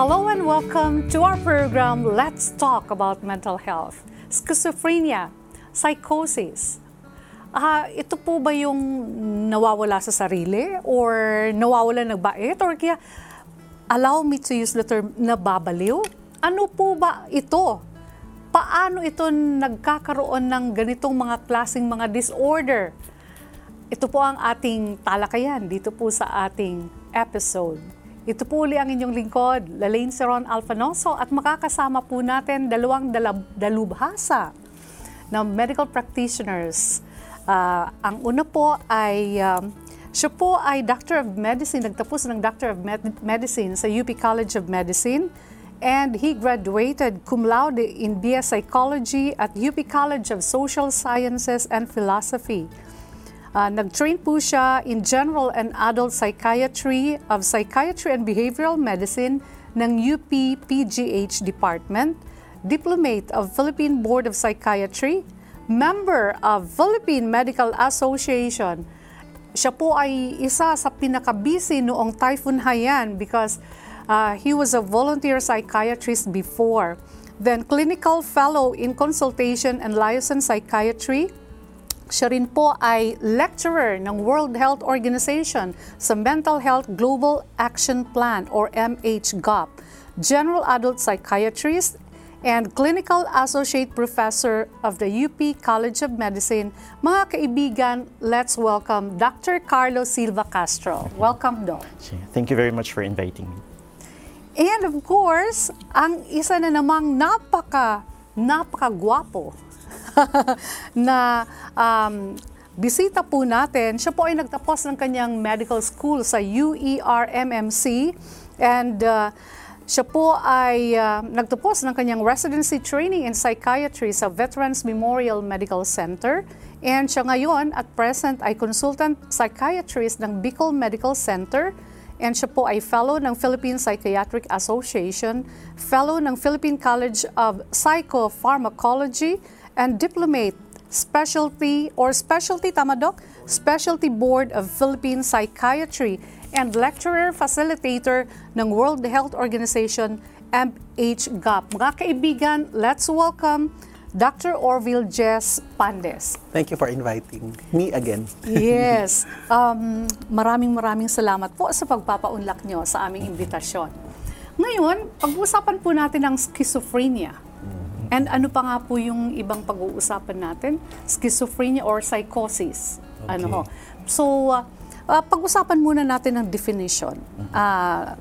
Hello and welcome to our program Let's Talk About Mental Health, Schizophrenia, Psychosis. Ah, ito po ba yung nawawala sa sarili or nawawala ng bait or kaya allow me to use the term nababaliw? Ano po ba ito? Paano ito nagkakaroon ng ganitong mga klasing mga disorder? Ito po ang ating talakayan dito po sa ating episode. Ito po uli ang inyong lingkod, Lalaine Seron Alfanoso at makakasama po natin dalawang dalab- dalubhasa na medical practitioners. Ah, ang una po ay, um, siya po ay Doctor of Medicine, nagtapos ng Doctor of Med- Medicine sa UP College of Medicine and he graduated cum laude in BS Psychology at UP College of Social Sciences and Philosophy. Uh, nag-train po siya in General and Adult Psychiatry of Psychiatry and Behavioral Medicine ng UP PGH Department, Diplomate of Philippine Board of Psychiatry, member of Philippine Medical Association. Siya po ay isa sa pinakabisi noong Typhoon Haiyan because uh, he was a volunteer psychiatrist before. Then clinical fellow in consultation and liaison psychiatry, siya rin po ay lecturer ng World Health Organization sa Mental Health Global Action Plan or MHGOP, General Adult Psychiatrist, and Clinical Associate Professor of the UP College of Medicine. Mga kaibigan, let's welcome Dr. Carlos Silva Castro. Welcome, Doc. Thank you very much for inviting me. And of course, ang isa na namang napaka, napaka-gwapo na um, bisita po natin. Siya po ay nagtapos ng kanyang medical school sa UERMMC and uh, siya po ay uh, nagtapos ng kanyang residency training in psychiatry sa Veterans Memorial Medical Center. And siya ngayon at present ay consultant psychiatrist ng Bicol Medical Center and siya po ay fellow ng Philippine Psychiatric Association, fellow ng Philippine College of Psychopharmacology, and diplomate specialty or specialty tama doc specialty board of Philippine Psychiatry and lecturer facilitator ng World Health Organization MHGAP. Mga kaibigan, let's welcome Dr. Orville Jess Pandes. Thank you for inviting me again. Yes. Um, maraming maraming salamat po sa pagpapaunlak nyo sa aming imbitasyon. Ngayon, pag-uusapan po natin ang schizophrenia. And ano pa nga po yung ibang pag-uusapan natin? Schizophrenia or psychosis. Ano ho? So, uh, uh, pag-usapan muna natin ang definition. Uh,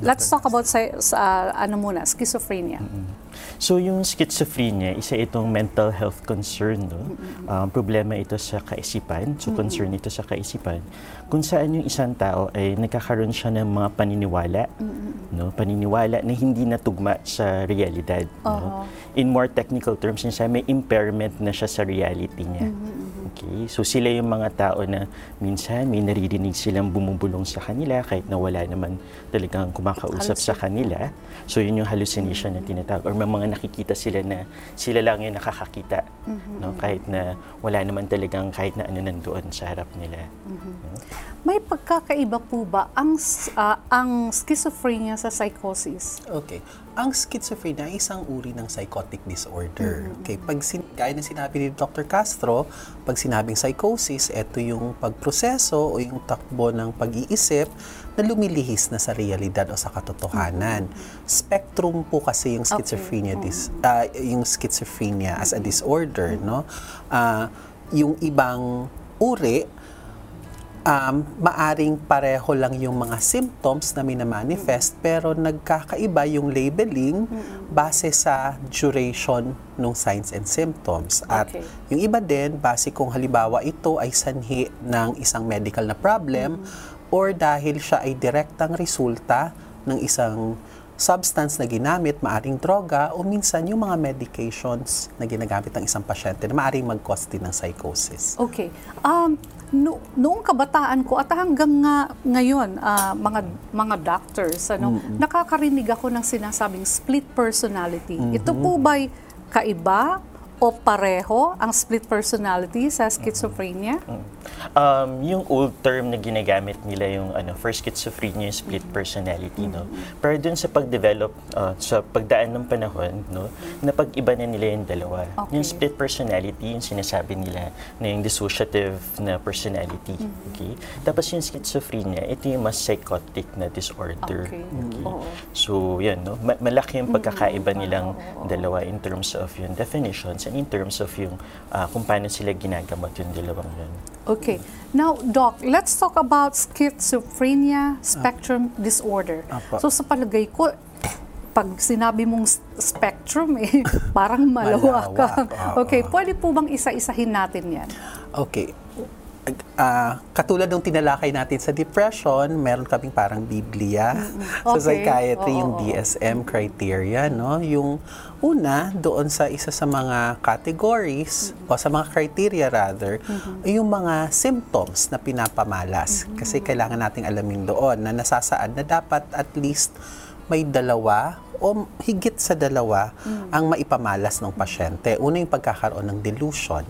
let's talk about sa, sa ano muna, schizophrenia. So yung schizophrenia, isa itong mental health concern. No? Um, problema ito sa kaisipan, so concern ito sa kaisipan. Kung saan yung isang tao ay nagkakaroon siya ng mga paniniwala, no? paniniwala na hindi natugma sa realidad. No? In more technical terms, yun siya, may impairment na siya sa reality niya. Okay? So sila yung mga tao na minsan may naririnig silang bumubulong sa kanila kahit na wala naman talagang kumakausap sa kanila. So yun yung hallucination na tinatawag. Or may mga nakikita sila na sila lang yung nakakakita. No? Kahit na wala naman talagang kahit na ano nandoon sa harap nila. No? May pagkakaiba po ba ang, ah, ang schizophrenia sa psychosis? Okay. Ang schizophrenia ay isang uri ng psychotic disorder. Okay, pag sin- gaya ng sinabi ni Dr. Castro, pag sinabing psychosis, ito yung pagproseso o yung takbo ng pag-iisip na lumilihis na sa realidad o sa katotohanan. Spectrum po kasi yung schizophrenia dis- ah, yung schizophrenia as a disorder, no? Ah, yung ibang uri um, maaring pareho lang yung mga symptoms na minamanifest pero nagkakaiba yung labeling base sa duration ng signs and symptoms. At Okay. yung iba din, base kung halimbawa ito ay sanhi ng isang medical na problem or dahil siya ay direktang resulta ng isang substance na ginamit, maaring droga, o minsan yung mga medications na ginagamit ng isang pasyente na maaring mag-cause din ng psychosis. Okay. Um, no, noong kabataan ko at hanggang nga ngayon, ah, mga mga doctors, ano, nakakarinig ako ng sinasabing split personality. Ito po ba'y kaiba o pareho ang split personality sa schizophrenia? Um, yung old term na ginagamit nila yung ano, for schizophrenia, yung split personality, no? Pero dun sa pag-develop, uh, sa pagdaan ng panahon, no, napag-iba na nila yung dalawa. Okay. Yung split personality, yung sinasabi nila na yung dissociative na personality, okay? Tapos yung schizophrenia, ito yung mas psychotic na disorder. Okay. Oo. So, yan, no? Ma- malaki yung pagkakaiba nilang dalawa in terms of yung definitions and in terms of yung ah, kung paano sila ginagamot yung dalawang yun. Okay. Now, Doc, let's talk about schizophrenia spectrum disorder. Apo. So, sa palagay ko, pag sinabi mong spectrum, eh, parang. Malawak, oo. Okay, pwede po bang isa-isahin natin yan? Okay. Ah, katulad ng tinalakay natin sa depression, meron kaming parang Biblia. Sa Okay. psychiatry, Oo, yung. DSM criteria, no? Yung una, doon sa isa sa mga categories, o sa mga criteria rather, yung mga symptoms na pinapamalas. Kasi kailangan nating alamin doon na nasasaad na dapat at least may dalawa o higit sa dalawa ang maipamalas ng pasyente. Una yung pagkakaroon ng delusion.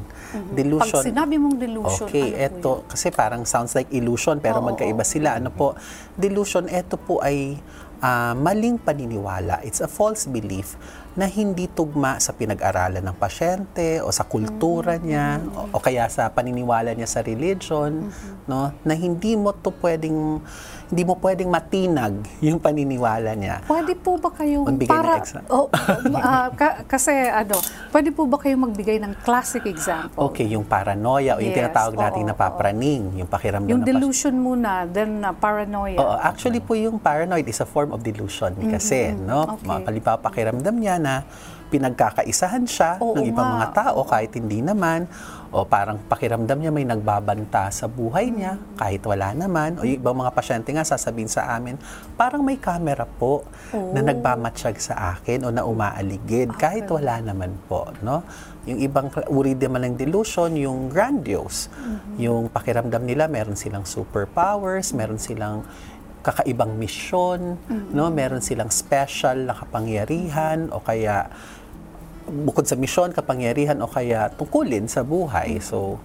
Delusion. Pag sinabi mong delusion, Okay, ano po eto, kasi parang sounds like illusion, pero Oo, magkaiba sila. Ano po, delusion, eto po ay ah, maling paniniwala. It's a false belief na hindi tugma sa pinag-aralan ng pasyente o sa kultura niya o, o kaya sa paniniwala niya sa religion, no? Na hindi mo to pwedeng hindi mo pwedeng matinag yung paniniwala niya. Pwede po ba kayong Magbigay ng para exa- oh, ah, ka- kasi ano, pwede po ba kayong magbigay ng classic example? Okay, yung paranoia o yung Yes, tinatawag nating oo, napapraning, yung pakiramdam Yung ng pasyente. delusion muna, then uh, paranoia. Oo, actually po yung paranoid is a form of delusion kasi, no? Okay. Mapalipa pakiramdam niya na pinagkakaisahan siya Oo ng ibang mga tao kahit hindi naman. O parang pakiramdam niya may nagbabanta sa buhay niya kahit wala naman. O yung ibang mga pasyente nga sasabihin sa amin parang may camera po na Oh. nagmamatsyag sa akin o na umaaligid kahit wala naman po no? Yung ibang kla- uri naman ng delusion yung grandiose. Yung pakiramdam nila meron silang superpowers meron silang kakaibang misyon, no? Meron silang special na kapangyarihan o kaya bukod sa misyon, kapangyarihan o kaya tungkulin sa buhay. So,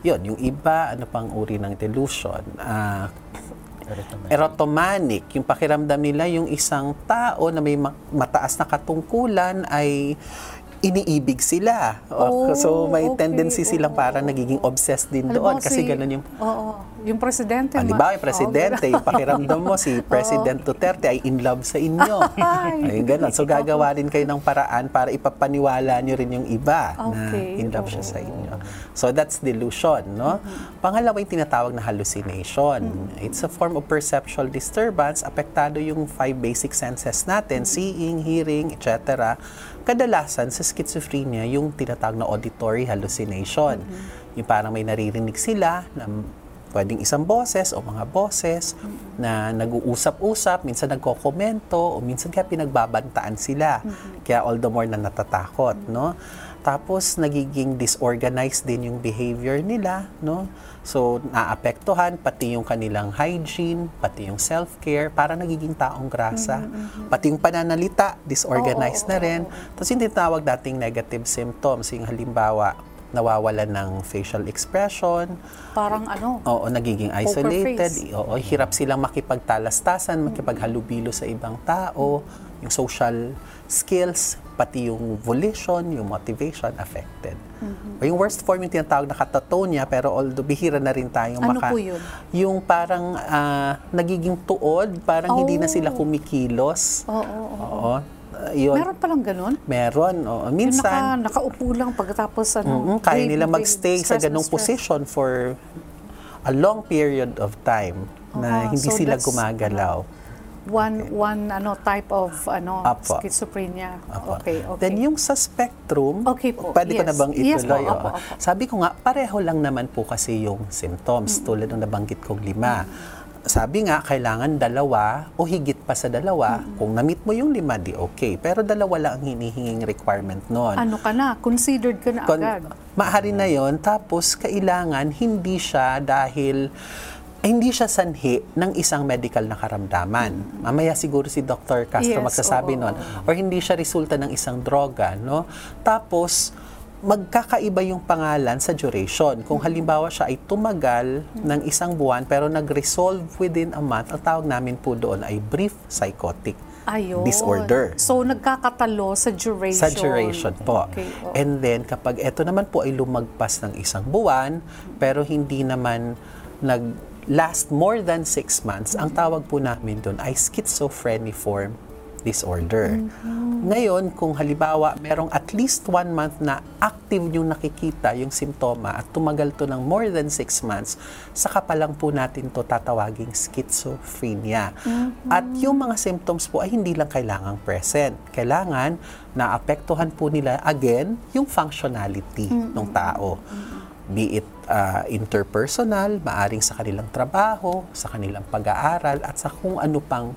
yun, yung iba, ano pang uri ng delusion? Ah, erotomanic, yung pakiramdam nila yung isang tao na may ma- mataas na katungkulan ay iniibig sila. Oh, so may okay, tendency silang oo. nagiging obsessed din Halimbawa doon kasi si- ganun yung Oo, yung presidente. Halimbawa, yung presidente, yung pakiramdam mo, si President Duterte ay in love sa inyo. Ay. Ganun. So, gagawa rin kayo ng paraan para ipapaniwala nyo rin yung iba Okay, na in love siya oo. sa inyo. So, that's delusion, no? Pangalawa, yung tinatawag na hallucination. It's a form of perceptual disturbance. Apektado yung five basic senses natin, seeing, hearing, etc. Kadalasan sa schizophrenia, yung tinatawag na auditory hallucination. Yung parang may naririnig sila na pwedeng isang boses o mga boses na nag-uusap-usap, minsan nagkokomento, o minsan kaya pinagbabantaan sila. Kaya all the more na natatakot, no? Tapos nagiging disorganized din yung behavior nila, no? So naapektuhan pati yung kanilang hygiene, pati yung self-care, para nagiging taong grasa. Pati yung pananalita, disorganized na rin. Tapos yung tinatawag dating negative symptoms, yung halimbawa, nawawalan ng facial expression, Parang ano, Oo, nagiging isolated. Oo, hirap silang makipagtalastasan, makipaghalubilo sa ibang tao, yung social skills, pati yung volition, yung motivation affected. O yung worst form yung tinatawag na catatonia, pero although bihira na rin tayong Ano maka... po yun? Yung parang ah, nagiging tuod, parang hindi na sila Oh. kumikilos. oo, oo, oo. Oo. Ah, yun. Meron palang ganun? Meron. oo. Yung Minsan, naka, nakaupo lang pagkatapos ano, Mm, kaya nila magstay sa stress. position for a long period of time na Ah, hindi so sila gumagalaw. One one ano type of ano Apo. schizophrenia. Apo. Okay, okay. Then yung sa spectrum, Okay po, pwede ko yes. na bang Yes po, ituloy? Oo. opo. Sabi ko nga, pareho lang naman po kasi yung symptoms, tulad ng nabanggit kong lima. Sabi nga, kailangan dalawa o higit pa sa dalawa. Kung na-meet mo yung lima, di okay. Pero dalawa lang ang hinihinging requirement noon. ano ka na, considered ka na Kon- agad. Maaari na yon tapos kailangan hindi siya dahil eh, hindi siya sanhi ng isang medical na karamdaman. Mamaya siguro si Dr. Castro Yes, magsasabi oo, nun. Or hindi siya resulta ng isang droga, no? Tapos, magkakaiba yung pangalan sa duration. Kung halimbawa siya ay tumagal ng isang buwan pero nag-resolve within a month, ang tawag namin po doon ay brief psychotic Ayun. disorder. So, nagkakatalo sa duration. Sa duration po. Okay, oo. And then, kapag ito naman po ay lumagpas ng isang buwan, pero hindi naman nag-last more than six months, ang tawag po namin doon ay schizophreniform disorder. Ngayon, kung halimbawa merong at least one month na active yung nakikita yung simptoma at tumagal to ng more than six months, saka pa lang po natin to tatawaging schizophrenia. At yung mga symptoms po ay hindi lang kailangang present. Kailangan naapektuhan po nila again yung functionality ng tao. Be it uh, interpersonal, maaring sa kanilang trabaho, sa kanilang pag-aaral, at sa kung ano pang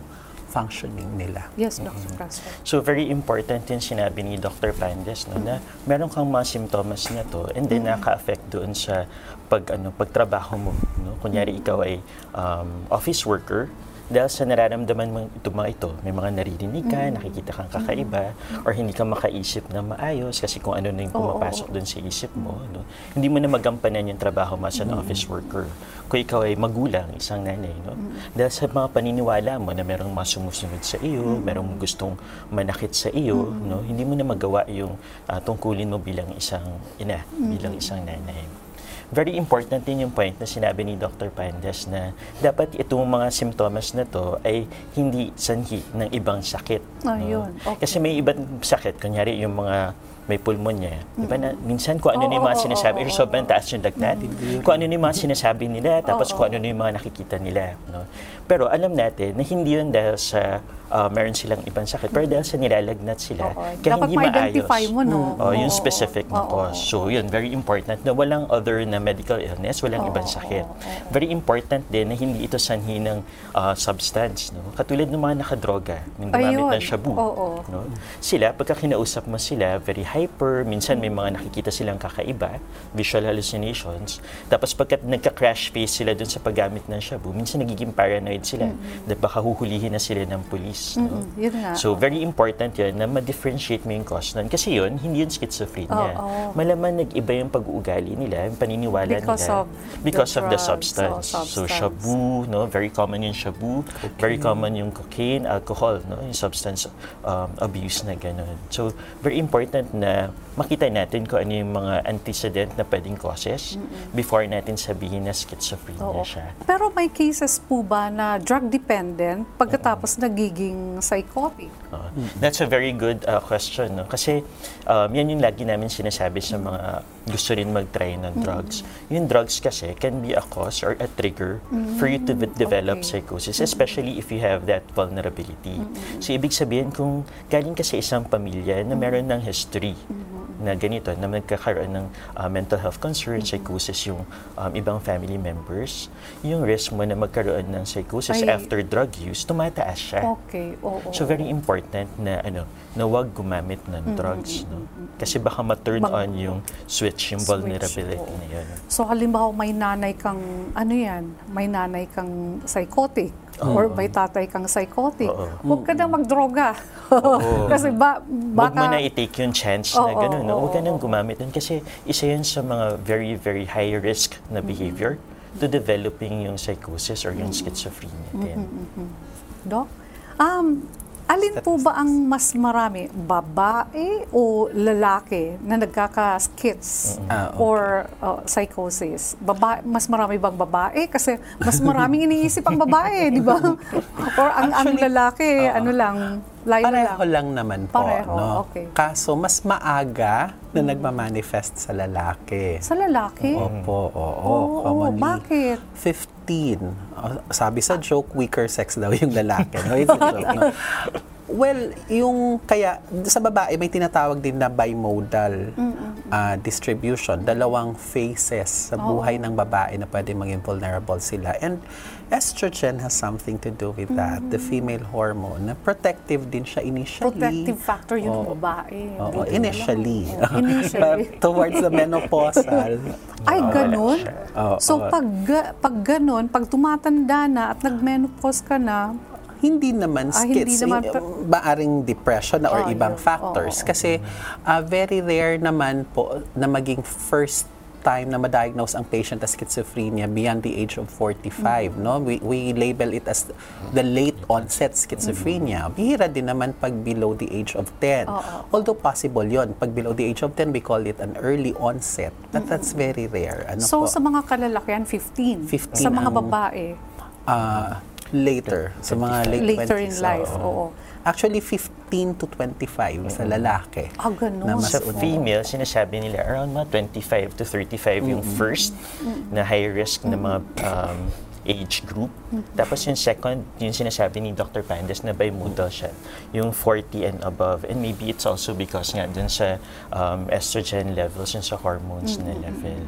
functioning nila. Yes, Dr. Castro. So very important yung sinabi ni Dr. Pandes no, na meron kang mga simptomas na to and then naka-affect doon sa pag ano pagtrabaho mo no. Kunyari ikaw ay um, office worker dahil sa nararamdaman mo ito mga ito, may mga naririnig ka, nakikita kang kakaiba, or hindi ka makaisip na maayos kasi kung ano na yung pumapasok doon sa isip mo. No? Hindi mo na magampanan yung trabaho mo as an office worker. Kung ikaw ay magulang, isang nanay, no? dahil sa mga paniniwala mo na merong mga sumusunod sa iyo, merong gustong manakit sa iyo, no? hindi mo na magawa yung ah, tungkulin mo bilang isang ina, bilang isang nanay very important din yung point na sinabi ni Dr. Pandas na dapat itong mga simptomas na to ay hindi sanhi ng ibang sakit. Ayun, okay. Kasi may ibang sakit, kunyari yung mga may pulmonya. Ba na, minsan kung ano Oo, na yung mga oo, sinasabi, oo, or sobrang taas yung lagnat. Kung ano na yung mga sinasabi nila, tapos Oo, kung ano na yung mga nakikita nila. No? Pero alam natin na hindi yun dahil sa ah, meron silang ibang sakit, pero dahil sa nilalagnat sila. Oo. Kaya Dapat hindi ma-identify maayos. mo, no? Oh, yung Oo. specific na Oo. cause. So, yun, very important na walang other na medical illness, walang Oo, ibang sakit. Very important din na hindi ito sanhi ng ah, substance. No? Katulad ng mga nakadroga, yung gumamit Ayun. ng shabu. Oo. No? Sila, pagka kinausap mo sila, very hyper, minsan may mga nakikita silang kakaiba, visual hallucinations. Tapos pagka nagka-crash face sila dun sa paggamit ng shabu, minsan nagiging paranoid sila. Dahil baka huhulihin na sila ng pulis. No? Mm, yun nga. So, very important yun na ma-differentiate mo yung cause nun. Kasi yun, hindi yun schizophrenia. Oo. Malaman nag-iba yung pag-uugali nila, yung paniniwala Because nila. of because the of the substance. So, substance. shabu, no? very common yung shabu. Very common yung cocaine, alcohol, no? yung substance um, abuse na ganun. So, very important na makita natin kung ano yung mga antecedent na pwedeng causes before natin sabihin na schizophrenia Oo. siya. Pero may cases po ba na drug dependent pagkatapos nagiging psychotic? Oo. That's a very good uh, question. No? Kasi um, yan yung lagi namin sinasabi sa mga gusto rin mag-try ng drugs. Yung drugs kasi can be a cause or a trigger for you to de- develop Okay. psychosis, especially if you have that vulnerability. So, ibig sabihin, kung galing ka sa isang pamilya na meron ng history na ganito, na nagkakaroon ng uh, mental health concern, psychosis yung um, ibang family members, yung risk mo na magkaroon ng psychosis Ay. after drug use, tumataas siya. Okay, oo. So very important na ano, na wag gumamit ng drugs, no? Kasi baka ma-turn Mag- on yung switch, yung Switch, vulnerability oo. na yun. So halimbawa may nanay kang, ano yan, may nanay kang psychotic or may tatay kang psychotic. Oo. Huwag ka na magdroga. Kasi ba, baka... mo na i-take yung chance na Oo, gano'n, no? Huwag ka nang gumamit nun kasi isa yun sa mga very, very high risk na behavior to developing yung psychosis or yung schizophrenia din. Doc, um, alin po ba ang mas marami, babae o lalaki na nagkaka-skits Ah, okay. or uh, psychosis? Baba, mas marami bang babae? Kasi mas maraming iniisip ang babae, di ba? or ang, ang Actually, lalaki, oo. ano lang, layo Pareho lang. lang naman po. Pareho, no? okay. Kaso, mas maaga na nagmamanifest sa lalaki. Sa lalaki? Opo, oo. Oo, commonly. bakit? 15. Uh, Sabi sa joke, weaker sex daw yung lalaki. No? It's a joke. no? Well, yung kaya sa babae may tinatawag din na bimodal uh, distribution, dalawang phases sa buhay ng babae na pwede maging vulnerable sila. And estrogen has something to do with that. The female hormone na protective din siya initially. Protective factor yun ng Oo. babae. Oo, Dito initially. initially. Towards the menopausal, Ay, ganun? Oo, so, oo. pag, pag ganun, pag tumatanda na at nag-menopause ka na, hindi naman Ah, hindi skits, naman eh, maaring depression na or Ah, ibang yun. factors. Oo. Kasi ah, very rare naman po na maging first time na ma-diagnose ang patient as schizophrenia beyond the age of 45, no? We, we label it as the late onset schizophrenia. Bihira din naman pag below the age of 10. Although possible yon Pag below the age of 10, we call it an early onset. But that's very rare. Ano So po? sa mga kalalakihan, 15. 15 Sa mga ang- babae, Ah, later. Sa mga late later 20s. in life. oo. Oo. Actually, 15 to 25 sa lalaki. Ah, ganun. Na mas Sa Oo. female, sinasabi nila around mga 25 to 35 yung first na high risk na mga um, age group. Tapos yung second, yung sinasabi ni Dr. Pandas na bimodal siya, yung 40 and above. And maybe it's also because nga dun sa um, estrogen levels, yung sa hormones na level.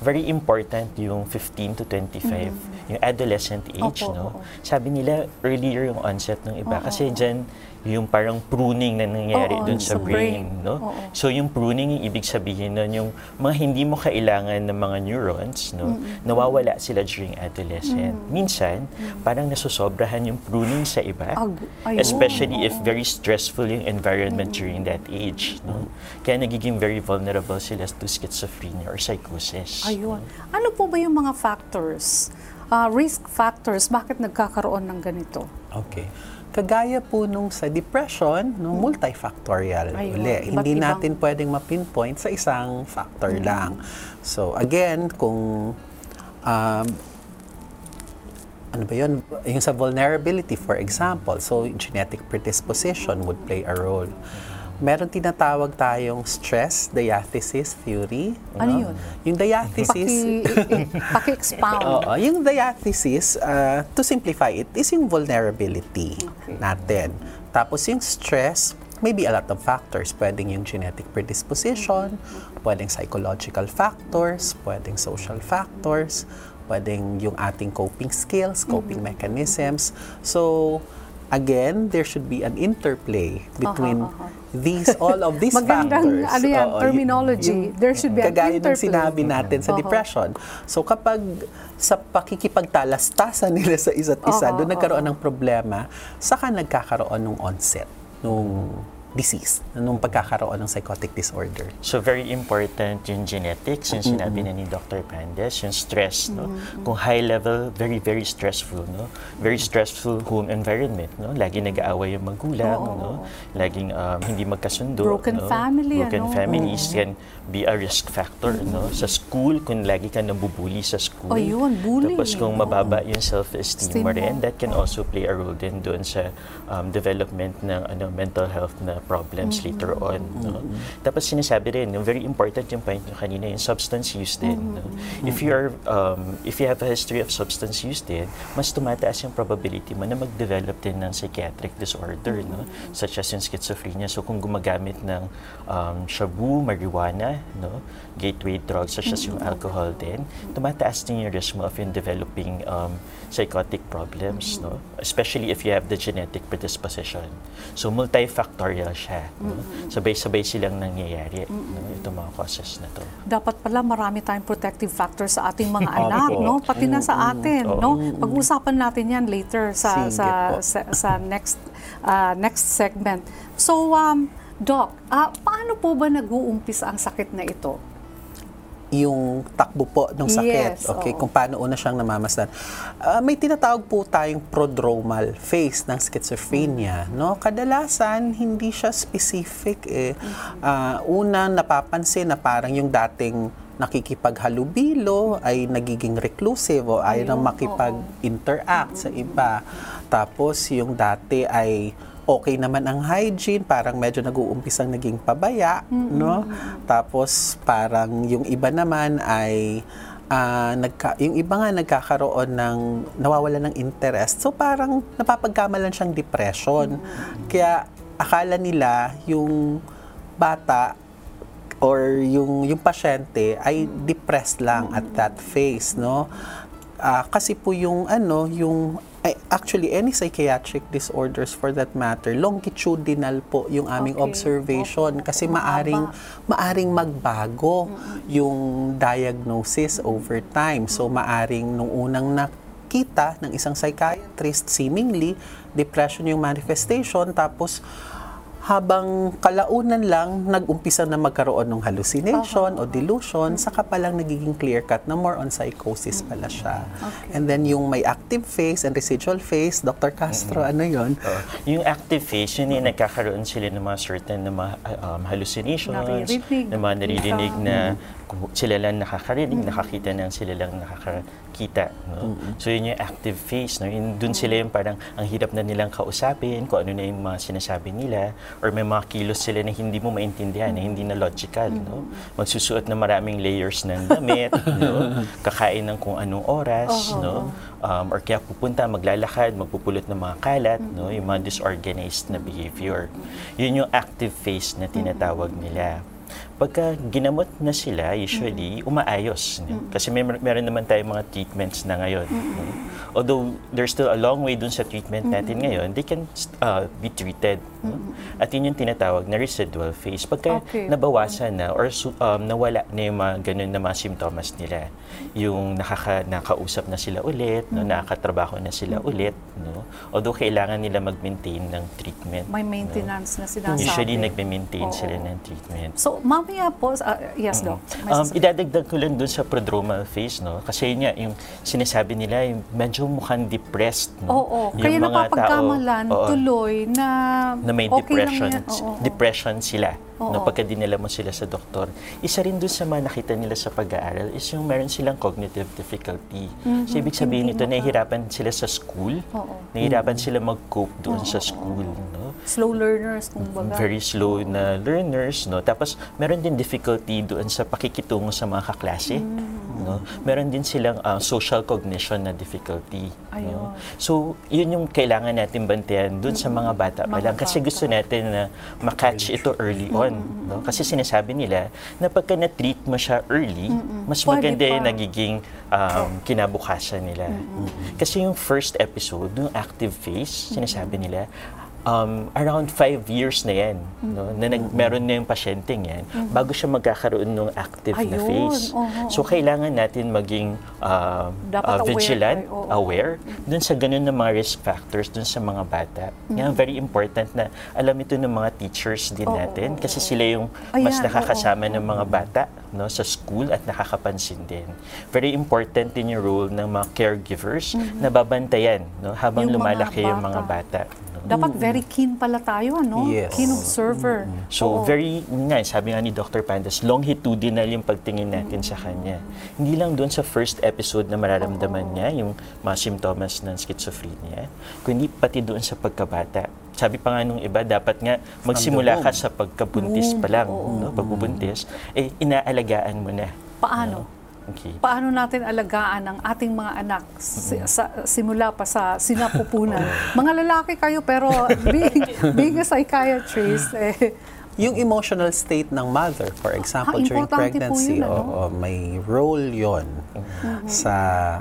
Very important yung 15 to 25, yung adolescent age, Opo, no? oo. Sabi nila earlier yung onset ng iba kasi dyan yung parang pruning na nangyayari Oo, dun sa, sa brain, brain. no? Oo. So yung pruning, yung ibig sabihin nun, yung mga hindi mo kailangan ng mga neurons, no? Nawawala sila during adolescent. Minsan, parang nasusobrahan yung pruning sa iba. Ag- ayun. especially if very stressful yung environment during that age, no? Kaya nagiging very vulnerable sila to schizophrenia or psychosis. Ayun. Ano po ba yung mga factors, ah, risk factors, bakit nagkakaroon ng ganito? Okay. Kagaya po nung sa depression, no, multifactorial Ayun, uli. iba't Hindi ibang- natin pwedeng ma-pinpoint sa isang factor lang. So again, kung um, ano ba yun? Yung sa vulnerability, for example, so genetic predisposition would play a role. Meron tinatawag tayong stress diathesis theory. Ano no? yun? Yung diathesis... Paki, paki-expound. Oo, yung diathesis, uh, to simplify it, is yung vulnerability Okay. natin. Tapos yung stress, maybe a lot of factors. Pwedeng yung genetic predisposition, pwedeng psychological factors, pwedeng social factors, pwedeng yung ating coping skills, coping mechanisms. So, again, there should be an interplay between aha. These all of these Magandang, factors. ano yan, Oo, terminology. There should be an kagaya ng sinabi natin sa Oo. depression. So kapag sa pakikipagtalastasan nila sa isa't isa, Oo, doon nagkaroon ng problema, saka nagkakaroon ng onset nung disease, nung pagkakaroon ng psychotic disorder. So very important yung genetics, yung sinabi na ni Dr. Pandes, yung stress, no? Kung high level, very very stressful, no? Very stressful home environment, no? Lagi nag-aaway yung magulang, Oo. no? Laging um, hindi magkasundo, Broken no? family, Broken ano? families can be a risk factor, no? Sa school, kung lagi ka nabubuli sa school. Oh, yun, bullying. Tapos kung mababa yung self-esteem Esteem mo mo. rin, that can also play a role din doon sa um, development ng ano mental health na problems later on. No? Tapos sinasabi rin, yung very important yung point nyo kanina, yung substance use din. No? If you are, um, if you have a history of substance use din, mas tumataas yung probability mo na mag-develop din ng psychiatric disorder, no? such as yung schizophrenia. So kung gumagamit ng um, shabu, marijuana, no? gateway drugs such as yung alcohol din, tumataas din yung risk mo of yung developing um, psychotic problems, no? especially if you have the genetic predisposition. So multifactorial siya. No? Sabay-sabay silang nangyayari, no? itong mga causes na to. Dapat pala marami tayong protective factors sa ating mga anak, no? Pati na sa atin, no? Pag-usapan natin 'yan later sa Sige sa, po. sa sa next ah, next segment. So um Doc, ah, paano po ba nag-uumpisa ang sakit na ito? Yung takbo po ng sakit. Yes, okay, oo. kung paano una siyang namamasdan. Ah, may tinatawag po tayong prodromal phase ng schizophrenia, no? Kadalasan hindi siya specific eh. Ah, una napapansin na parang yung dating nakikipaghalubilo ay nagiging reclusive o ayaw nang makipag-interact sa iba. Tapos yung dati ay okay naman ang hygiene, parang medyo nag-uumpisang naging pabaya, no? Tapos parang yung iba naman ay ah, nagka, yung iba nga nagkakaroon ng nawawala ng interest. So parang napapagkamalan siyang depression. Kaya akala nila yung bata or yung yung pasyente ay depressed lang at that phase, no? Ah, kasi po yung ano, yung actually any psychiatric disorders for that matter, longitudinal po yung aming Okay. observation Opo. kasi maaring maaring magbago yung diagnosis over time. So maaring nung unang na nakita ng isang psychiatrist seemingly depression yung manifestation tapos habang kalaunan lang nag-umpisa na magkaroon ng hallucination o delusion saka pa lang nagiging clear cut na more on psychosis pala siya. And then yung may active phase and residual phase, Dr. Castro, ano yon? Uh, yung active phase, yun yung nagkakaroon sila ng mga certain na mga um, hallucinations, Naririnig. na mga naririnig Kita. na kung sila lang nakakarinig, nakakita ng sila lang nakakita. No? So yun yung active phase. No? Yun, dun sila yung parang ang hirap na nilang kausapin, kung ano na yung mga sinasabi nila, or may mga kilos sila na hindi mo maintindihan, na hindi na logical. No? Magsusuot na maraming layers ng damit, no? kakain ng kung anong oras, no? um, or kaya pupunta, maglalakad, magpupulot ng mga kalat, no? yung mga disorganized na behavior. Yun yung active phase na tinatawag nila. Pagka ginamot na sila, usually, umaayos. no? Kasi may, meron naman tayong mga treatments na ngayon. no? Although there's still a long way dun sa treatment natin ngayon, they can uh, be treated. no? At yun yung tinatawag na residual phase. Pagka Okay. nabawasan na or um, nawala na yung mga ganun na mga symptoms nila. Yung nakaka, nakausap na sila ulit, no, nakakatrabaho na sila ulit. No? Although kailangan nila mag-maintain ng treatment. May maintenance na sinasabi. Usually nagme-maintain Oo. sila ng treatment. So, mamaya po, ah, yes, Doc. May Um, idadagdag ko lang dun sa prodromal phase, no? Kasi yun nga, yung sinasabi nila, yung medyo mukhang depressed, no? Oo, Yung kaya napapagkamalan tao, oo, tuloy na, na may okay depression, lang yan. Oo, oo. depression sila. No, Oo. pagka dinala mo sila sa doktor. Isa rin dun sa mga nakita nila sa pag-aaral is yung meron silang cognitive difficulty. So, ibig sabihin Mm-hmm. Nito, nahihirapan sila sa school. Oo. Nahihirapan sila mag-cope doon sa school. No? Slow learners, kumbaga. very slow na learners, no? Tapos meron din difficulty doon sa pakikitungo sa mga kaklase, no? Meron din silang uh, social cognition na difficulty, no? Ayun. So, yun yung kailangan natin bantayan doon sa mga bata pa lang kasi gusto natin na makatch ito early on, no? Kasi sinasabi nila na pagka na-treat mo siya early, mas Pwede maganda yung nagiging um, kinabukasan nila. Kasi yung first episode, yung active phase, sinasabi nila, um, around five years na yan, no, na nag, meron na yung pasyenteng yan, bago siya magkakaroon ng active na Ayun, phase. oo, So, kailangan natin maging um, Dapat uh, aware vigilant, tayo, oo. aware, dun sa ganun ng mga risk factors dun sa mga bata. Yan, very important na alam ito ng mga teachers din Oo, natin, kasi sila yung Ayan, mas nakakasama oo, ng mga bata no, sa school at nakakapansin din. Very important din yung role ng mga caregivers na babantayan no, habang Mm-hmm. Yung mga lumalaki yung mga bata. No. Dapat very keen pala tayo, ano? Yes. Keen observer. So Oo. very, nga, sabi nga ni Dr. Pandas, longitudinal yung pagtingin natin sa kanya. Hindi lang doon sa first episode na mararamdaman niya yung mga symptoms ng schizophrenia, kundi pati doon sa pagkabata. Sabi pa nga nung iba, dapat nga magsimula ka sa pagkabuntis pa lang, no? pagbubuntis, eh inaalagaan mo na. Paano? Okay. Paano natin alagaan ang ating mga anak si- sa, simula pa sa sinapupunan? mga lalaki kayo pero being, being a psychiatrist, eh, Yung emotional state ng mother, for example, Ah, during pregnancy, yun, ano? oo, may role yon sa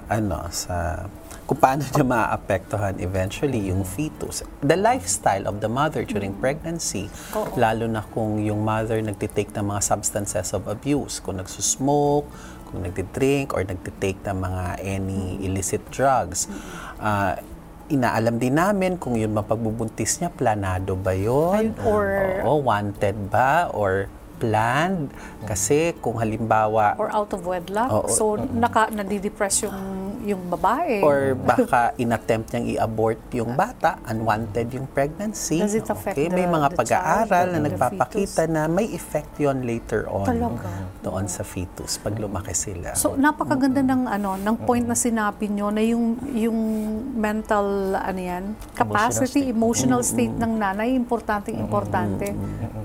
ano sa kung paano niya maapektuhan eventually yung fetus. The lifestyle of the mother during pregnancy, Oo. lalo na kung yung mother nagtitake ng mga substances of abuse, kung nagsusmoke, kung nagtidrink or nagtitake ng mga any illicit drugs. Ah, inaalam din namin kung yun mapagbubuntis niya, planado ba yun? Ayun, or- Oo, wanted ba? Or planned? Kasi kung halimbawa, or out of wedlock. Oo. So, naka, nadidepress yung, yung babae. or baka inattempt niyang i-abort yung bata, unwanted yung pregnancy. Does it affect okay? May mga pag-aaral na nagpapakita na may effect yon later on Talaga? doon sa fetus pag lumaki sila. So napakaganda ng ano ng point na sinabi nyo na yung yung mental ano yan capacity emotional state ng nanay importante importante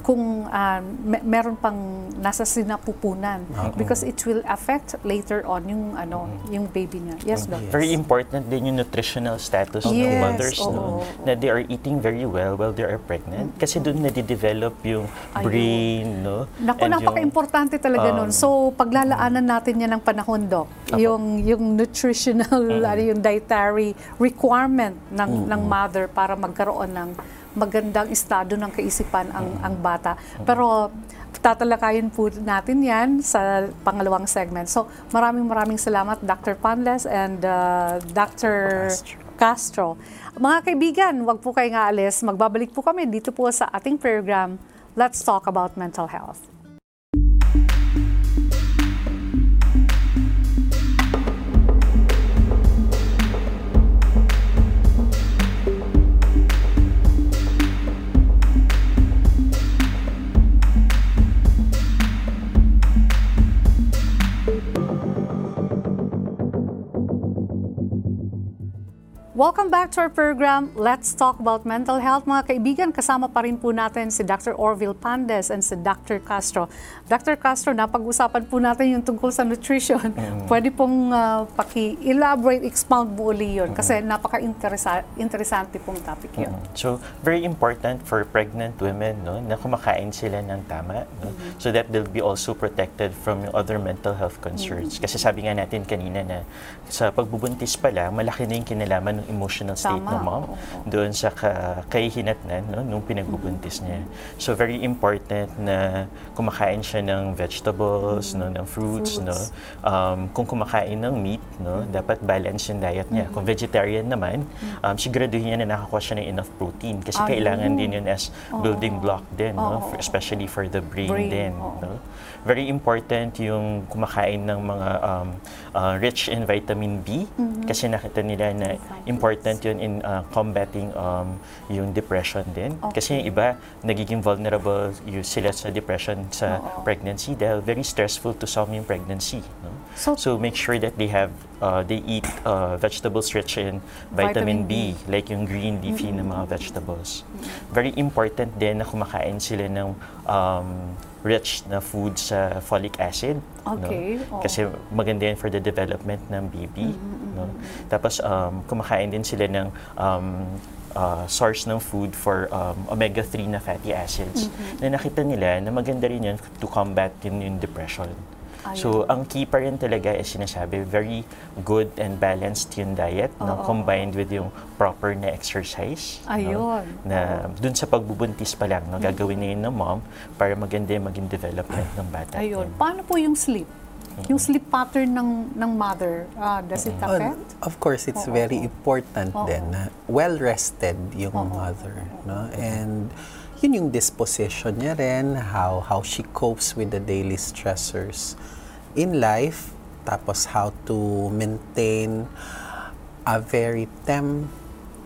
kung ah, me- meron pang nasa sinapupunan because it will affect later on yung ano yung baby niya. Yes, Doc. Very important din yung nutritional status ng Yes, mothers, oo, no? oo. Na they are eating very well while they are pregnant. Kasi doon nadidevelop yung Ayun. brain, no? Naku, napaka-importante talaga um, nun. So, paglalaanan natin yan ng panahon, Doc. Yung, yung nutritional, ano, yung dietary requirement ng, ng mother para magkaroon ng magandang estado ng kaisipan ang, ang bata. Pero, tatalakayin po natin yan sa pangalawang segment. So, maraming maraming salamat Dr. Panles and uh, Dr. Castro. Mga kaibigan, wag po kayong aalis. Magbabalik po kami dito po sa ating program, Let's Talk About Mental Health. Welcome back to our program, Let's Talk About Mental Health. Mga kaibigan, kasama pa rin po natin si Dr. Orville Pandes and si Dr. Castro. Dr. Castro, napag-usapan po natin yung tungkol sa nutrition. Pwede pong uh, paki-elaborate, expound mo uli yun kasi napaka-interesante pong topic yun. So, very important for pregnant women no, na kumakain sila ng tama no, so that they'll be also protected from other mental health concerns. Kasi sabi nga natin kanina na sa pagbubuntis pa lang, malaki na yung kinalaman ng emotional state Tama, ng mom oo. doon sa ka- kahihinatnan no, nung pinagbubuntis niya. So, very important na kumakain siya ng vegetables, no, ng fruits, no. Fruits. Um, kung kumakain ng meat, no, dapat balance yung diet niya. Kung vegetarian naman, um, siguraduhin niya na nakakuha siya ng enough protein kasi kailangan din yun as building block din, no, for- especially for the brain, Brain, din. No? Very important yung kumakain ng mga um, uh, rich in vitamin B kasi nakita nila na important yun in uh, combating um, yung depression din. Kasi Okay. yung iba, nagiging vulnerable yung sila sa depression sa Oo. pregnancy dahil very stressful to some yung pregnancy. No? So- So, make sure that they have, uh, they eat uh, vegetables rich in Vitamin vitamin, B. B, like yung green leafy na mga vegetables. Very important din na kumakain sila ng um, rich na food sa folic acid. Okay. No? Kasi maganda yan for the development ng baby. No? Tapos um, kumakain din sila ng um, uh, source ng food for um, omega-3 na fatty acids na nakita nila na maganda rin yun to combat yun yung depression. So, ang key pa rin talaga is sinasabi, very good and balanced yung diet, no? Combined with yung proper na exercise. Ayun. No? Na dun sa pagbubuntis pa lang, no? gagawin na yun ng mom para maganda yung maging development ng bata. Ayun. Yan. Paano po yung sleep? Yung sleep pattern ng ng mother, ah, does it Oh, affect? of course, it's Oo, very important Oo. din na well-rested yung Oo. mother. No? And yun yung disposition niya rin, how, how she copes with the daily stressors in life, tapos how to maintain a very tem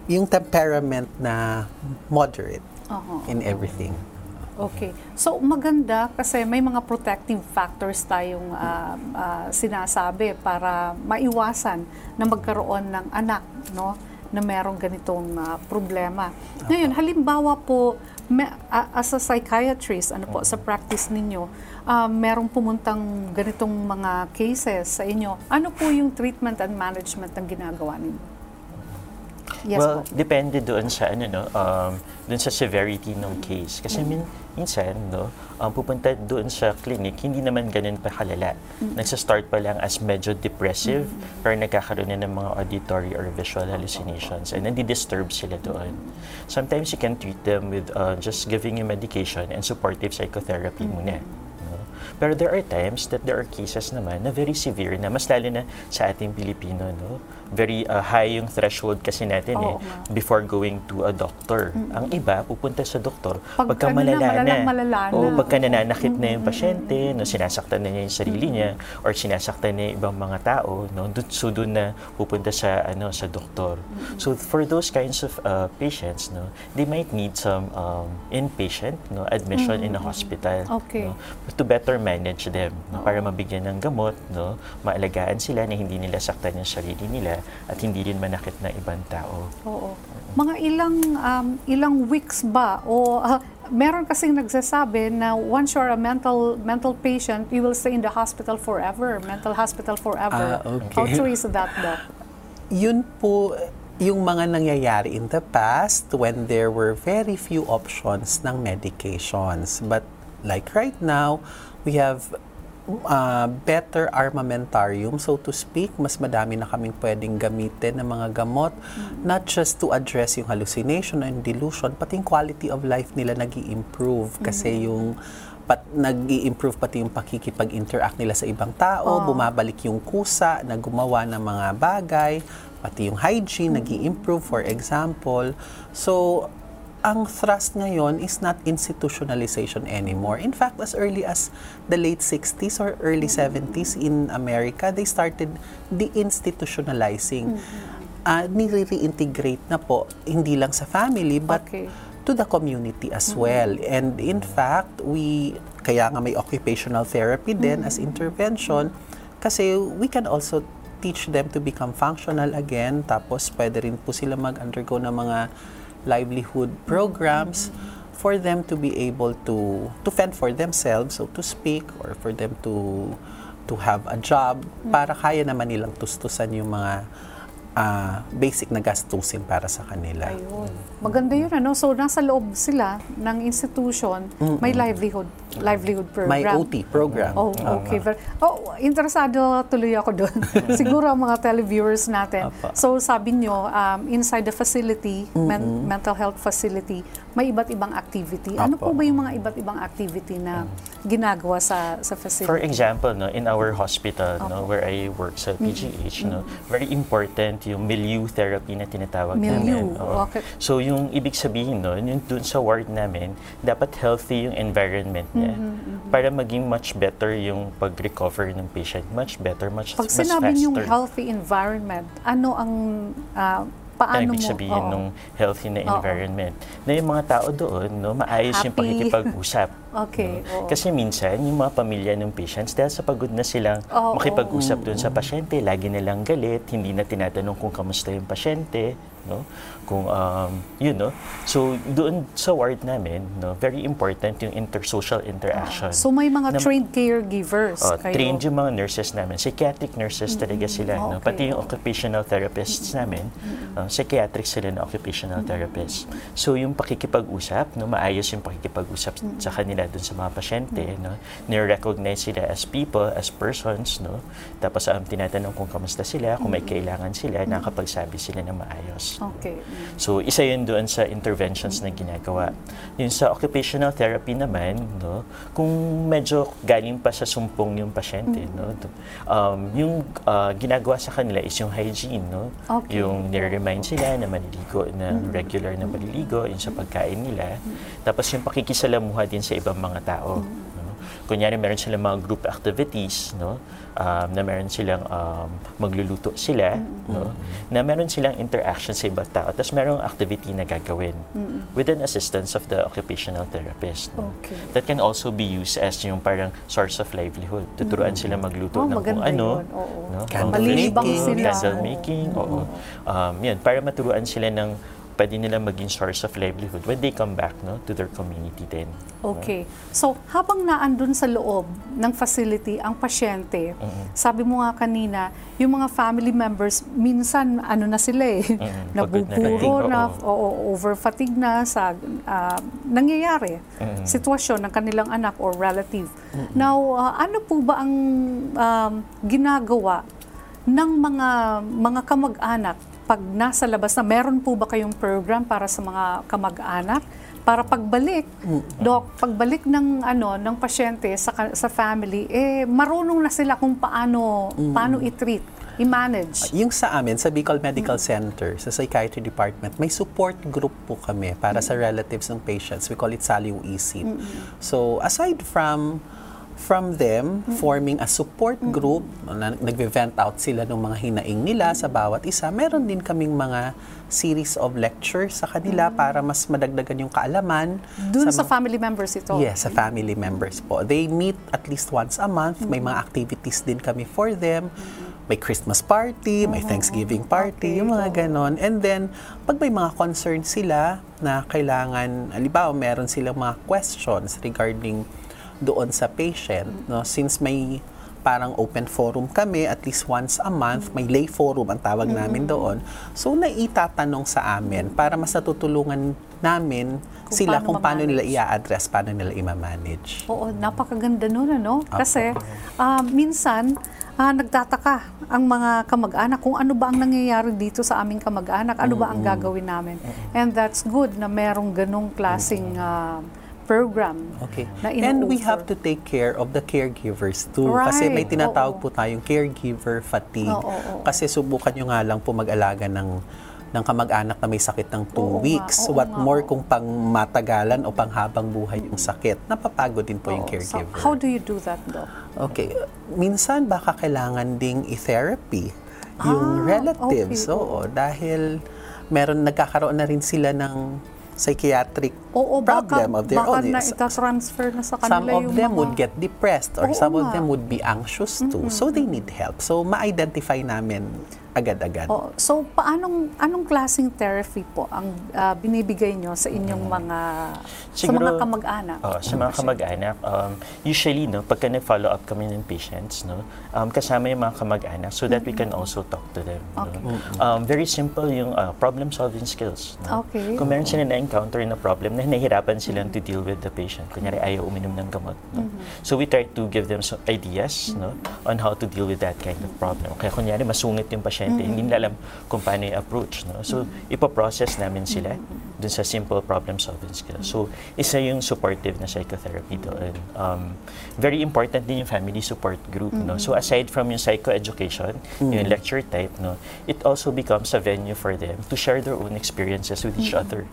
yung temperament na moderate Oo. in everything. Okay. So maganda kasi may mga protective factors tayong ah, ah, sinasabi para maiwasan na magkaroon ng anak, no? Na merong ganitong ah, problema. Ngayon, halimbawa po, me- a- as a psychiatrist, ano po, sa practice ninyo, ah, merong pumuntang ganitong mga cases sa inyo. Ano po yung treatment and management ng ginagawa ninyo? Yes well, po. depende doon sa ano no, um, doon sa severity ng case. Kasi min, minsan no, um, pupunta doon sa clinic, hindi naman ganun pa kalala. Nagsa-start pa lang as medyo depressive, pero nagkakaroon na ng mga auditory or visual hallucinations and nandi-disturb sila doon. Sometimes you can treat them with uh, just giving you medication and supportive psychotherapy muna. no? Pero there are times that there are cases naman na very severe na mas lalo na sa ating Pilipino, no? Very uh, high yung threshold kasi natin Oo eh nga. before going to a doctor. Ang iba pupunta sa doktor Pag pagka ano na, malala na. malalang malala Oo, na. pagka nananakit na yung pasyente, no, sinasaktan na niya yung sarili niya or sinasaktan niya yung ibang mga tao, no, dun, so doon na pupunta sa ano sa doktor. So for those kinds of uh, patients, no, they might need some um, inpatient no, admission in a hospital Okay. no, to better manage them no, para mabigyan ng gamot, no, maalagaan sila na hindi nila saktan yung sarili nila at hindi rin manakit ng ibang tao. Oo. Mga ilang um, ilang weeks ba o ah, meron kasing nagsasabi na once you're a mental mental patient, you will stay in the hospital forever, mental hospital forever. Ah, okay. How true is that, Doc? Yun po yung mga nangyayari in the past when there were very few options ng medications. But like right now, we have uh, better armamentarium, so to speak. Mas madami na kaming pwedeng gamitin ng mga gamot, not just to address yung hallucination and delusion, pati yung quality of life nila nag improve. Kasi yung pat, nag-i-improve pati yung pakikipag-interact nila sa ibang tao, bumabalik yung kusa na gumawa ng mga bagay, pati yung hygiene nag improve for example. So, ang thrust ngayon is not institutionalization anymore. In fact, as early as the late 60s or early 70s in America, they started deinstitutionalizing. Uh, nire-reintegrate na po, hindi lang sa family, but Okay. to the community as well. And in fact, we kaya nga may occupational therapy din as intervention kasi we can also teach them to become functional again tapos pwede rin po sila mag-undergo ng mga livelihood programs for them to be able to to fend for themselves so to speak or for them to to have a job. Para kaya naman nilang tustusan yung mga ah, basic na gastusin para sa kanila. Ayun. Maganda yun, ano? So, nasa loob sila ng institution, may livelihood livelihood May program. OT program. Oh, okay. Very, oh, interesado tuloy ako doon. Siguro ang mga televiewers natin. Apa. So, sabi nyo, um, inside the facility, men- mental health facility, may iba't ibang activity. Ano Apa. po ba yung mga iba't ibang activity na ginagawa sa sa facility? For example, no, in our hospital, no, where I work sa PGH, no, very important yung milieu therapy na tinatawag Milieu, namin. Oo. okay. So yung ibig sabihin no, yung dun sa ward namin, dapat healthy yung environment niya para maging much better yung pag-recover ng patient, much better, much Pag sinabi faster. yung healthy environment, ano ang ah, paano Ano ibig mo? sabihin Oo. nung healthy na Oo. environment? Na yung mga tao doon, no, maayos yung Happy. pakikipag-usap. Okay, oo. Kasi minsan, yung mga pamilya ng patients, dahil sa pagod na silang Oo, makipag-usap doon sa pasyente, lagi nilang galit, hindi na tinatanong kung kamusta yung pasyente, no? Kung, um, yun, no? So, doon sa ward namin, no, very important yung intersocial interaction. So may mga Na- trained caregivers Oh, kayo. trained yung mga nurses namin. Psychiatric nurses talaga sila. Okay. No? Pati yung occupational therapists namin, uh, psychiatric sila na occupational therapists. So yung pakikipag-usap, no, maayos yung pakikipag-usap sa kanila dun sa mga pasyente. No? Nire-recognize sila as people, as persons. No? Tapos um, tinatanong kung kamusta sila, kung may kailangan sila, nakapagsabi sila na maayos. Okay. So, isa yun doon sa interventions na ginagawa. Yung sa occupational therapy naman, no, kung medyo galing pa sa sumpong yung pasyente, no, to- um, yung uh, ginagawa sa kanila is yung hygiene, no? Okay. Yung nire-remind sila na maliligo, na regular na maliligo, yung sa pagkain nila. Tapos yung pakikisalamuha din sa ibang mga tao. Kunyari, meron silang mga group activities, no? Um, na meron silang um, magluluto sila, no? Na meron silang interaction sa ibang tao. Tapos merong activity na gagawin with an assistance of the occupational therapist. no? Okay. That can also be used as yung parang source of livelihood. Tuturuan sila magluto Oh, ng kung ano. yun. Oo. No? Candle making. sila. Candle making, oo. Um, yun, para maturuan sila ng pwede nila maging source of livelihood when they come back no, to their community din. Okay. So, habang naandun sa loob ng facility ang pasyente, sabi mo nga kanina, yung mga family members, minsan ano na sila eh, Mm, na nabuburo na, o over-fatigue na sa ah, nangyayari, sitwasyon ng kanilang anak or relative. Now, ah, ano po ba ang um, ginagawa ng mga mga kamag-anak pag nasa labas na meron po ba kayong program para sa mga kamag-anak? Para pagbalik doc pagbalik ng ano ng pasyente sa sa family eh marunong na sila kung paano paano i-treat i-manage. Yung sa amin, sa Bicol Medical Center, sa Psychiatry Department, may support group po kami para sa relatives ng patients. We call it Saliw Isip. So, aside from from them forming a support group, na nagve-vent out sila ng mga hinaing nila sa bawat isa, meron din kaming mga series of lectures sa kanila para mas madagdagan yung kaalaman. dun sa, mga- family members ito Yes, sa family members po. They meet at least once a month. May mga activities din kami for them. May Christmas party, may Thanksgiving party, yung mga ganon. And then, pag may mga concerns sila na kailangan, halimbawa, meron silang mga questions regarding doon sa patient, no? Since may parang open forum kami at least once a month, may lay forum ang tawag namin doon. So, naitatanong sa amin para mas natutulungan namin Kung sila paano kung paano nila i-address, paano nila i-manage. Oo, napakaganda nun, ano? Kasi ah, minsan, ah, nagtataka ang mga kamag-anak kung ano ba ang nangyayari dito sa aming kamag-anak, ano ba ang gagawin namin. And that's good na merong ganong klaseng ah, program Okay. na And we have to take care of the caregivers too. Kasi may Right. tinatawag Oo. po tayong caregiver fatigue. Oo, oo. Kasi subukan nyo nga lang po mag-alaga ng ng kamag-anak na may sakit ng two Oo nga, weeks. oo What nga, more oo. kung pang matagalan o pang habang buhay yung sakit. Napapagod din po yung Oo. So, caregiver. how do you do that, Doc? Okay. Minsan baka kailangan ding i-therapy yung Ah, relatives. okay, Oo, dahil meron nagkakaroon na rin sila ng psychiatric Oo, problem baka, of their baka own. na Yes. itatransfer na sa kanila Some of them mga... would get depressed or Oo some of nga. them would be anxious too. So they need help. So ma-identify namin agad-agad. Oo. so, paanong anong klaseng therapy po ang ah, binibigay nyo sa inyong mga sa mga kamag-anak? Oo, sa mga kamag-anak, um, usually, no, pagka nag-follow up kami ng patients, no, um, kasama yung mga kamag-anak so that we can also talk to them. no. Um, very simple yung uh, problem-solving skills. No? Okay. Kung meron sila na-encounter na problem na nahihirapan silang to deal with the patient, kunyari ayaw uminom ng gamot. No? So we try to give them some ideas no, on how to deal with that kind of problem. Kaya kunyari masungit yung pasyente, hindi nila alam kung paano i-approach. No? So ipoprocess namin sila dun sa simple problem-solving skills. So isa yung supportive na psychotherapy doon. Um, very important din yung family support group. No? So aside from yung psychoeducation, yung lecture type, no, it also becomes a venue for them to share their own experiences with each other.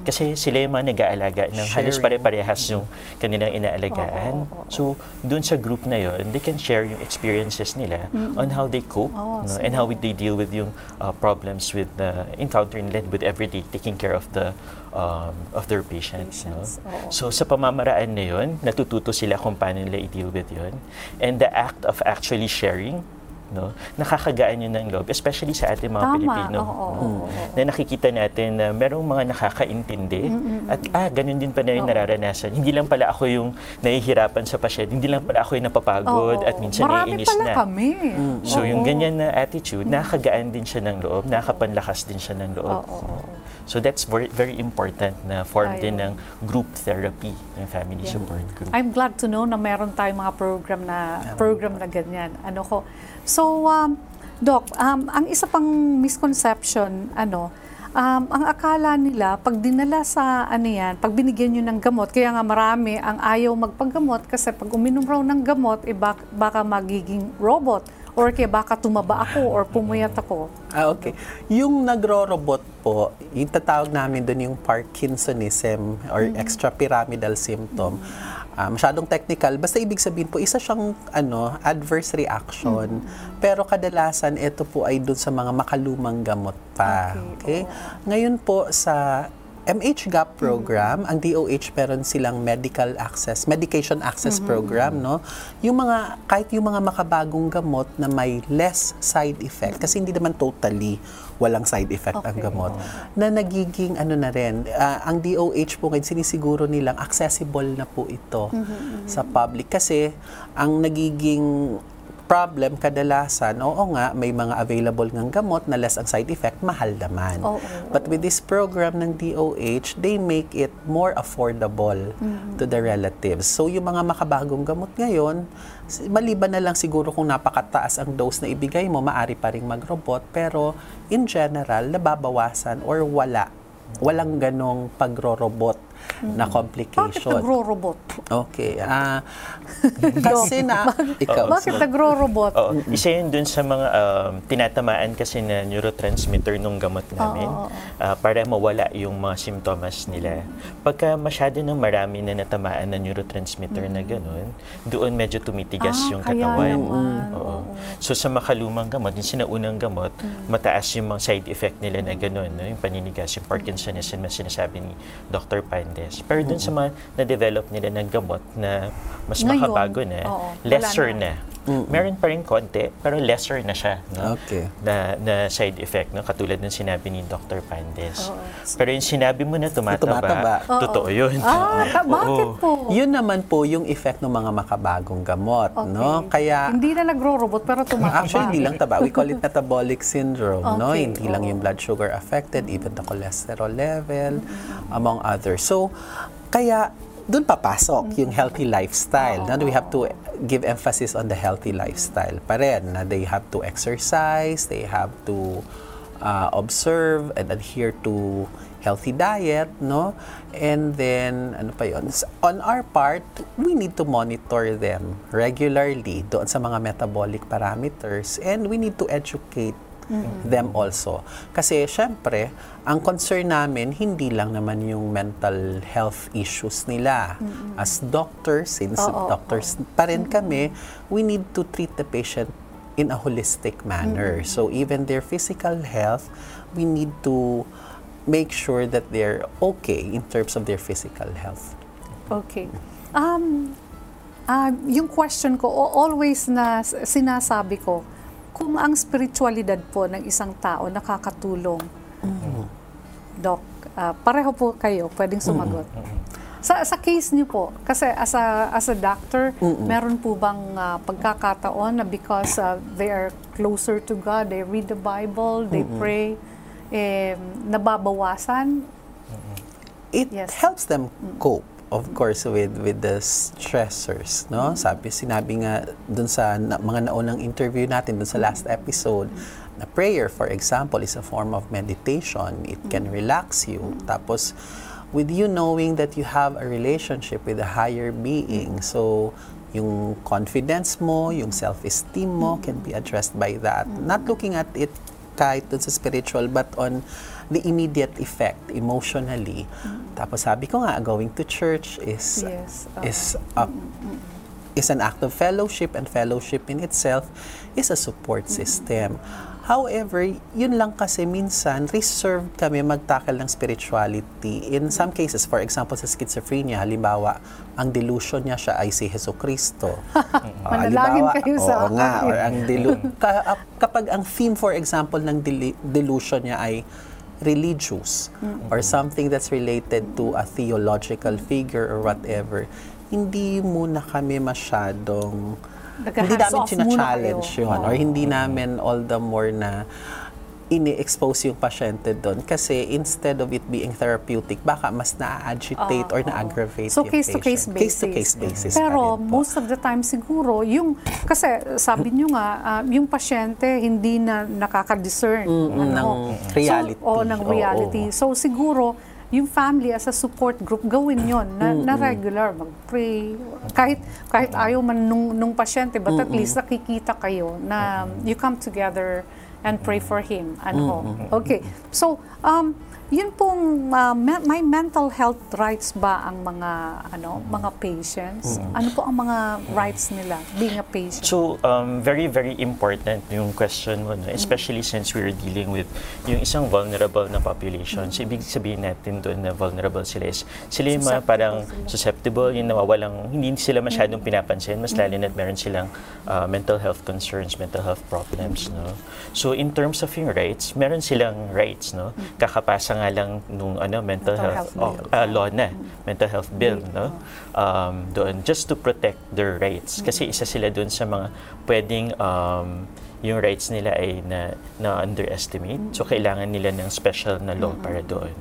Kasi sila yung mga nag-aalaga ng halos Sharing. pare-parehas yung kanilang inaalagaan. So, dun sa group na yon, they can share yung experiences nila on how they cope Oo, no, and how they deal with yung uh, problems with the encounter nila with everyday taking care of the um, of their patients. no? Patients, oo. So, sa pamamaraan na yun, natututo sila kung paano nila i-deal with yun. And the act of actually sharing, no, nakakagaan yun ng loob, especially sa ating mga Tama. Pilipino. Oo, oo, no? oo, na nakikita natin na merong mga nakakaintindi at ah, ganun din pala yung Oo. nararanasan. Hindi lang pala ako yung nahihirapan sa pasyente, hindi lang pala ako yung napapagod Oo. at minsan Marami naiinis pala na. kami. So yung ganyan na attitude, nakakagaan din siya ng loob, nakakapanlakas din siya ng loob. Oo, oo. So that's very, very important na form din ng Ayun. group therapy, ng family Yeah. support group. I'm glad to know na meron tayong mga program na program na ganyan. Ano ko. So um, Doc, um, ang isa pang misconception ano um, ang akala nila pag dinala sa ano yan, pag binigyan nyo ng gamot, kaya nga marami ang ayaw magpaggamot kasi pag uminom raw ng gamot, eh, bak- baka magiging robot or kaya baka tumaba ako or pumuyat ako. Ah, okay. Yung nagro-robot po, yung tatawag namin doon yung Parkinsonism or extrapyramidal symptom. Ah, masyadong technical. Basta ibig sabihin po, isa siyang ano, adverse reaction. Pero kadalasan, ito po ay doon sa mga makalumang gamot pa. Okay, Okay? Ngayon po sa MHGAP program, ang DOH meron silang medical access, medication access program, no? Yung mga kahit yung mga makabagong gamot na may less side effect kasi hindi naman totally walang side effect ang Okay. gamot na nagiging ano na rin ah, ang DOH po ngayon sinisiguro nilang accessible na po ito sa public kasi ang nagiging problem kadalasan, oo nga, may mga available ng gamot na less ang side effect, mahal naman. Oo, But with this program ng DOH, they make it more affordable to the relatives. So yung mga makabagong gamot ngayon, maliban na lang siguro kung napakataas ang dose na ibigay mo, maari pa ring mag-robot, pero in general, nababawasan or wala. Walang ganong pagro-robot na Bakit complication. nagro-robot? Okay. ah kasi na, ikaw. Bakit nagro-robot? Oo. Isa yun dun sa mga um, tinatamaan kasi na neurotransmitter nung gamot namin Oo, ah, para mawala yung mga simptomas nila. Pagka masyado ng marami na natamaan na neurotransmitter na ganun, doon medyo tumitigas Ah, yung kaya katawan. naman, Oo. So sa makalumang gamot, yung sinaunang gamot, mataas yung mga side effect nila na ganun, no? yung paninigas, yung Parkinsonism na sinasabi ni Dr. Pandes. Pero dun sa mga na-develop nila ng gamot na mas Ngayon, makabago na, oo, wala lesser na. na. Meron pa rin konti, pero lesser na siya. No? Okay. Na, na side effect, no? katulad ng sinabi ni Dr. Pandes. Oo. Pero yung sinabi mo na tumataba, Tumataba. Oo. totoo yun. Ah, ka- bakit Oo. po? Yun naman po yung effect ng mga makabagong gamot, no? Kaya Hindi na nagro-robot pero tumataba. Actually, hindi lang taba. We call it metabolic syndrome, no? Okay, Hindi lang oo. yung blood sugar affected, even the cholesterol level, among others. So, kaya doon papasok yung healthy lifestyle. Now, we have to give emphasis on the healthy lifestyle pa rin. Na they have to exercise, they have to uh, observe and adhere to healthy diet, no? And then, ano pa yun? S- On our part, we need to monitor them regularly doon sa mga metabolic parameters and we need to educate them also. Kasi, syempre, ang concern namin, hindi lang naman yung mental health issues nila. As doctors, since Oo, doctors pa rin kami, we need to treat the patient in a holistic manner. So even their physical health, we need to make sure that they're okay in terms of their physical health. Okay. Um, ah, yung question ko, always na sinasabi ko, kung ang spiritualidad po ng isang tao nakakatulong, Doc, ah, pareho po kayo, pwedeng sumagot. Sa, sa case niyo po, kasi as a, as a doctor, meron po bang ah, pagkakataon na because ah, they are closer to God, they read the Bible, they pray, eh, nababawasan? It Yes. helps them cope of course with with the stressors no? Sabi sinabi nga dun sa na, mga naunang interview natin dun sa last episode na prayer for example is a form of meditation. It can relax you. Tapos with you knowing that you have a relationship with a higher being so yung confidence mo yung self-esteem mo can be addressed by that. Not looking at it kahit dun sa spiritual but on the immediate effect emotionally. Tapos sabi ko nga going to church is Yes, oo. is a, is an act of fellowship and fellowship in itself is a support system. However, yun lang kasi minsan reserved kami magtakal ng spirituality. In some cases, for example sa schizophrenia, halimbawa, ang delusion niya siya ay si Heso Kristo. Manalangin kayo sa oo nga, or ang delu- ka- kapag ang theme for example ng deli- delusion niya ay religious or something that's related to a theological figure or whatever, hindi muna kami masyadong hindi namin Nag-hands-off muna challenge kayo. yun or hindi namin all the more na ini-expose yung pasyente doon kasi instead of it being therapeutic, baka mas na-agitate or na-aggravate So yung case-to-case patient. basis. Case-to-case basis pa Pero rin po. most of the time siguro, yung, kasi sabi nyo nga, ah, yung pasyente hindi na nakaka-discern. Mm, ng reality. So, o ng Oo. reality. So siguro, yung family as a support group, gawin yon na, na regular, mag-pray. Kahit, kahit ayaw man nung, nung pasyente, but at least nakikita kayo na you come together and pray for him. Ano? Okay. So, um, yun pong uh, me- may mental health rights ba ang mga ano mga patients? Ano po ang mga rights nila being a patient? So, um, very, very important yung question mo, no? especially since we're dealing with yung isang vulnerable na population. So, ibig sabihin natin doon na vulnerable sila is, sila yung mga Susceptible parang sila. susceptible, yung nawawalang, hindi sila masyadong pinapansin, mas lalo na't meron silang uh, mental health concerns, mental health problems. No? So, in terms of yung rights, meron silang rights. No? Kakapasa nga lang nung ano, mental, Mental health, health oh, uh, law na, mental health bill. No? Um, doon, just to protect their rights. Kasi isa sila doon sa mga pwedeng um, yung rights nila ay na, na underestimate. So, kailangan nila ng special na law para doon.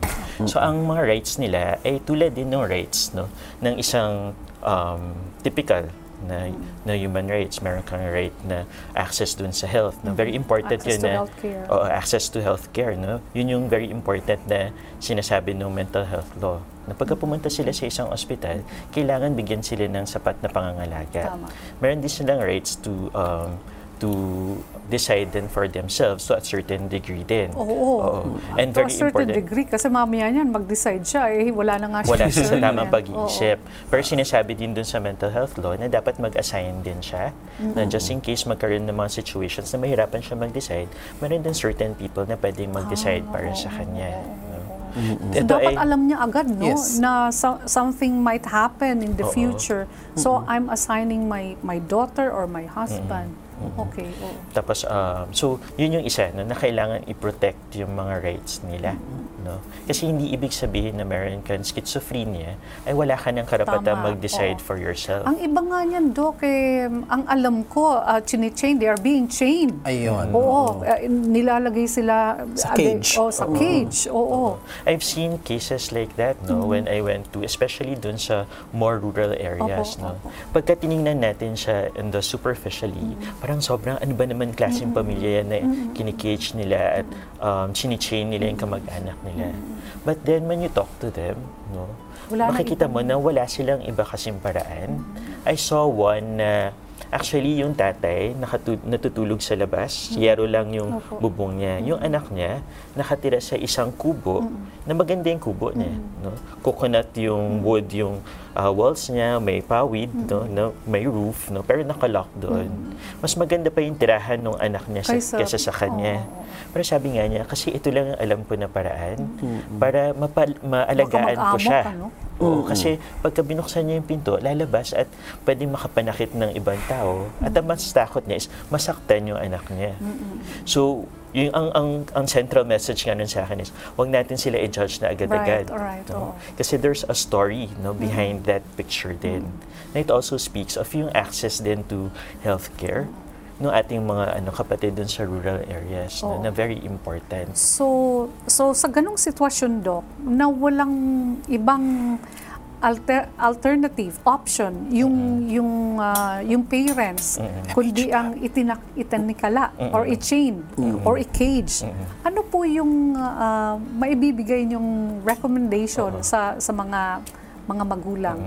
So, ang mga rights nila ay tulad din ng rights no, ng isang um, typical na, na human rights. Meron kang right na access dun sa health. No? Very important Access yun to na healthcare. Oo, access to healthcare. No? Yun yung very important na sinasabi ng mental health law. Na pagka pumunta sila sa isang ospital, kailangan bigyan sila ng sapat na pangangalaga. Tama. Meron din silang rights to um, to decide then for themselves to a certain degree din. Oo. And to very a certain important. degree, kasi mamaya niyan, mag-decide siya, eh, wala na nga siya. Wala siya sa tamang eh. pag-iisip. Pero sinasabi din dun sa mental health law na dapat mag-assign din siya. Na just in case magkaroon ng mga situations na mahirapan siya mag-decide, meron din certain people na pwedeng mag-decide Ah, para sa kanya. no? So, Ito dapat ay- alam niya agad, no? Yes. Na so- something might happen in the Oo. future. So, I'm assigning my my daughter or my husband. Okay, oo. Tapos, um, so, yun yung isa, no, na kailangan i-protect yung mga rights nila. No? Kasi hindi ibig sabihin na meron kang schizophrenia, ay wala ka ng karapatan Tama, mag-decide oo. for yourself. Ang iba nga niyan, Doc, eh, ang alam ko, uh, chine-chain, they are being chained. Ayun. Oo, eh, nilalagay sila Sa ah, cage. Oh, sa cage. Oo. I've seen cases like that no when I went to especially dun sa more rural areas Opo, no. Pagka tiningnan natin siya in the superficially, Mm-hmm. Parang sobrang ano ba naman klaseng pamilya yan na kinikage nila at um, chinichain nila yung kamag-anak nila. But then when you talk to them, no, Wala makikita mo na wala silang iba kasing paraan. I saw one na actually yung tatay nakatu- natutulog sa labas, yero lang yung Opo. bubong niya. Yung anak niya nakatira sa isang kubo na maganda yung kubo niya. No? Coconut yung wood, yung uh, walls niya, may pawid, no? no? may roof, no? pero nakalock doon. Mas maganda pa yung tirahan ng anak niya sa, Kaysa- kaysa sa kanya. Pero sabi nga niya, kasi ito lang ang alam ko na paraan para mapal- maalagaan ko siya. ano? Oo, kasi pagka binuksan niya yung pinto, lalabas at pwedeng makapanakit ng ibang tao. At ang mas takot niya is masaktan yung anak niya. So, yung ang, ang, ang central message nga nun sa akin is, huwag natin sila i-judge na agad-agad. Right, alright, oo. no? Kasi there's a story no, behind that picture din. Na it also speaks of yung access din to healthcare no ating mga ano kapatid dun sa rural areas no, Oo. na very important. So, so sa ganong sitwasyon, Doc, na walang ibang alter, alternative option yung yung ah, yung parents kundi ang itinak itanikala or i-chain or i-cage. Ano po yung ah, maibibigay yung recommendation sa sa mga mga magulang?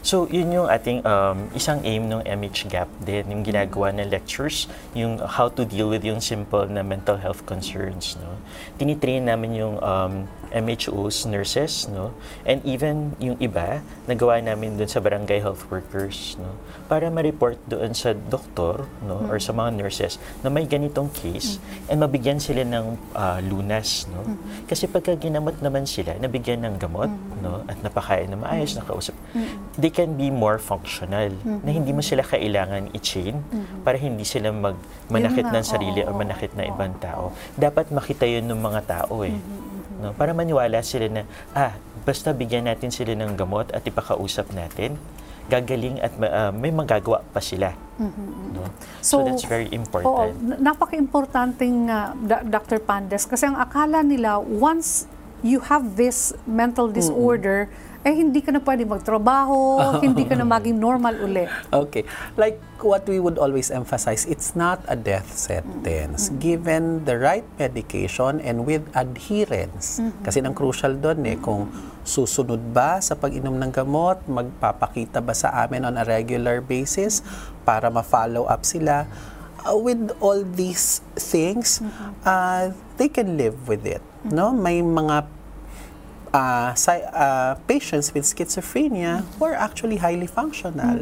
So, yun yung ating um, isang aim ng MH Gap din, yung ginagawa na lectures, yung how to deal with yung simple na mental health concerns. No? Tinitrain namin yung um, MHOs, nurses, no? and even yung iba, nagawa namin dun sa barangay health workers, no? para ma-report doon sa doktor no? or sa mga nurses na may ganitong case and mabigyan sila ng ah, lunas. No? Kasi pagka ginamot naman sila, nabigyan ng gamot no? at napakain na maayos, nakausap, they can be more functional na hindi mo sila kailangan i-chain para hindi sila mag manakit ng sarili o manakit ng ibang tao. Dapat makita yun ng mga tao eh. No? Para maniwala sila na, ah, basta bigyan natin sila ng gamot at ipakausap natin, gagaling at ah, may magagawa pa sila. No? So, that's very Oo, important. n- napaka-importanting uh, Da- Dr. Pandes kasi ang akala nila once you have this mental disorder eh hindi ka na pwede magtrabaho, hindi ka na maging normal uli. Okay. Like what we would always emphasize, it's not a death sentence. Given the right medication and with adherence. Kasi ang crucial doon eh, kung susunod ba sa pag-inom ng gamot, magpapakita ba sa amin on a regular basis para ma-follow up sila. Uh, with all these things, uh, they can live with it. No? May mga uh, si- uh, patients with schizophrenia who are actually highly functional.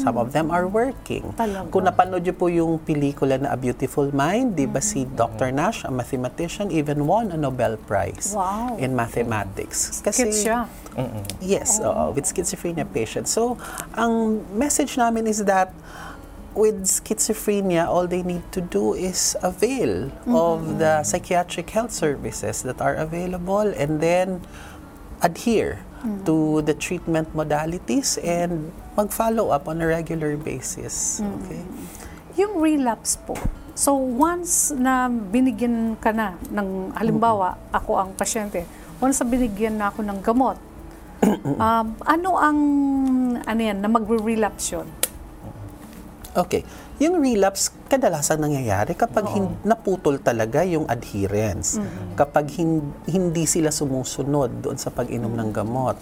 Some of them are working. Talaga? Kung napanood niyo po yung pelikula na A Beautiful Mind, di ba si Dr. Nash, a mathematician, even won a Nobel Prize Wow. in mathematics. Kids siya. Yes, oo, with schizophrenia patients. So, ang message namin is that with schizophrenia, all they need to do is avail of the psychiatric health services that are available and then adhere to the treatment modalities and mag-follow up on a regular basis. Okay? Yung relapse po. So once na binigyan ka na ng halimbawa, ako ang pasyente, once na binigyan na ako ng gamot, um, ano ang ano yan, na magre-relapse yun? Okay. Yung relapse, kadalasan nangyayari kapag hin- naputol talaga yung adherence. Kapag hin- hindi sila sumusunod doon sa pag-inom ng gamot.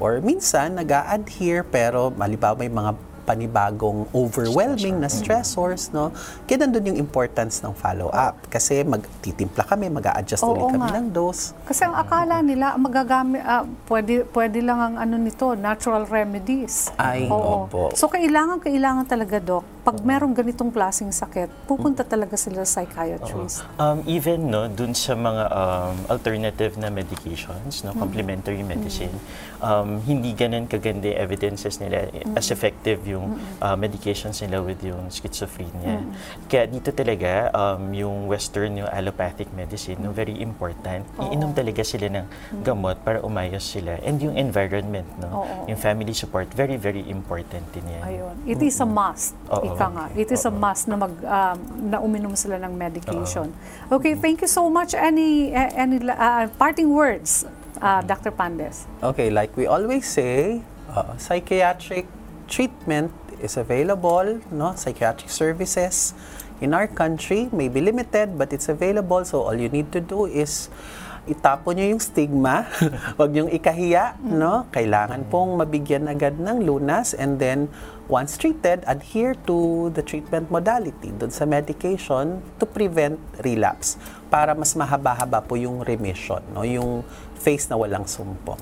Or minsan, nag adhere pero malibaw may mga panibagong overwhelming na stressors, no? Kaya nandun yung importance ng follow-up. Kasi magtitimpla kami, mag adjust Oo ulit kami nga. ng dose. Kasi ang akala nila, magagamit, ah, pwede, pwede lang ang ano nito, natural remedies. Ay, opo. So kailangan, kailangan talaga, Doc, pag merong ganitong klaseng sakit, pupunta talaga sila sa psychiatrist. Um, even no, dun sa mga um, alternative na medications, no, complementary medicine, um, hindi ganun kaganda yung evidences nila eh, as effective yung uh, medications nila with yung schizophrenia. Kaya dito talaga, um, yung western, yung allopathic medicine, no, very important. Iinom talaga sila ng gamot para umayos sila. And yung environment, no, Oo. yung family support, very, very important din yan. Ayun. It is a must. Oo. Ika nga. It is a must na mag um, na uminom sila ng medication. Okay, thank you so much. Any eh, any uh, parting words, uh, Dr. Pandes? Okay, like we always say, uh, psychiatric treatment is available, no? Psychiatric services in our country may be limited but it's available so all you need to do is itapo nyo yung stigma, wag niyong ikahiya, no? Kailangan pong mabigyan agad ng lunas and then once treated, adhere to the treatment modality dun sa medication to prevent relapse para mas mahaba-haba po yung remission, no? Yung phase na walang sumpong.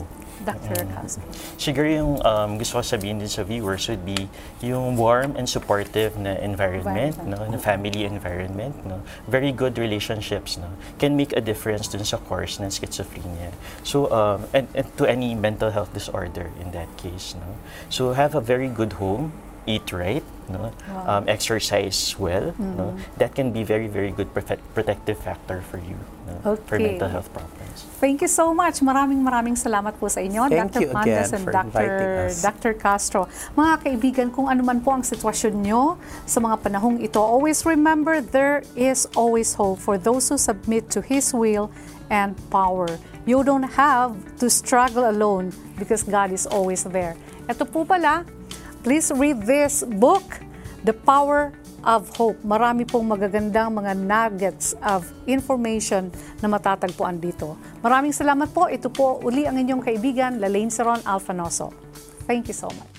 Dr. Castro. Siguro yung um, gusto ko sabihin din sa viewers would be yung warm and supportive na environment, no, na family environment, no, very good relationships, no, can make a difference dun sa course ng schizophrenia. So, um, and, and to any mental health disorder in that case, no. So, have a very good home, eat right, no, um, exercise well, no. That can be very, very good protect- protective factor for you, no, for Okay. mental health problems. Thank you so much. Maraming maraming salamat po sa inyo, Thank Dr. Pandas and for Dr. Dr. Castro. Mga kaibigan, kung ano man po ang sitwasyon nyo sa mga panahong ito, always remember there is always hope for those who submit to His will and power. You don't have to struggle alone because God is always there. Ito po pala, please read this book, The Power of Hope. Marami pong magagandang mga nuggets of information na matatagpuan dito. Maraming salamat po. Ito po uli ang inyong kaibigan, Lalaine Saron Alfanoso. Thank you so much.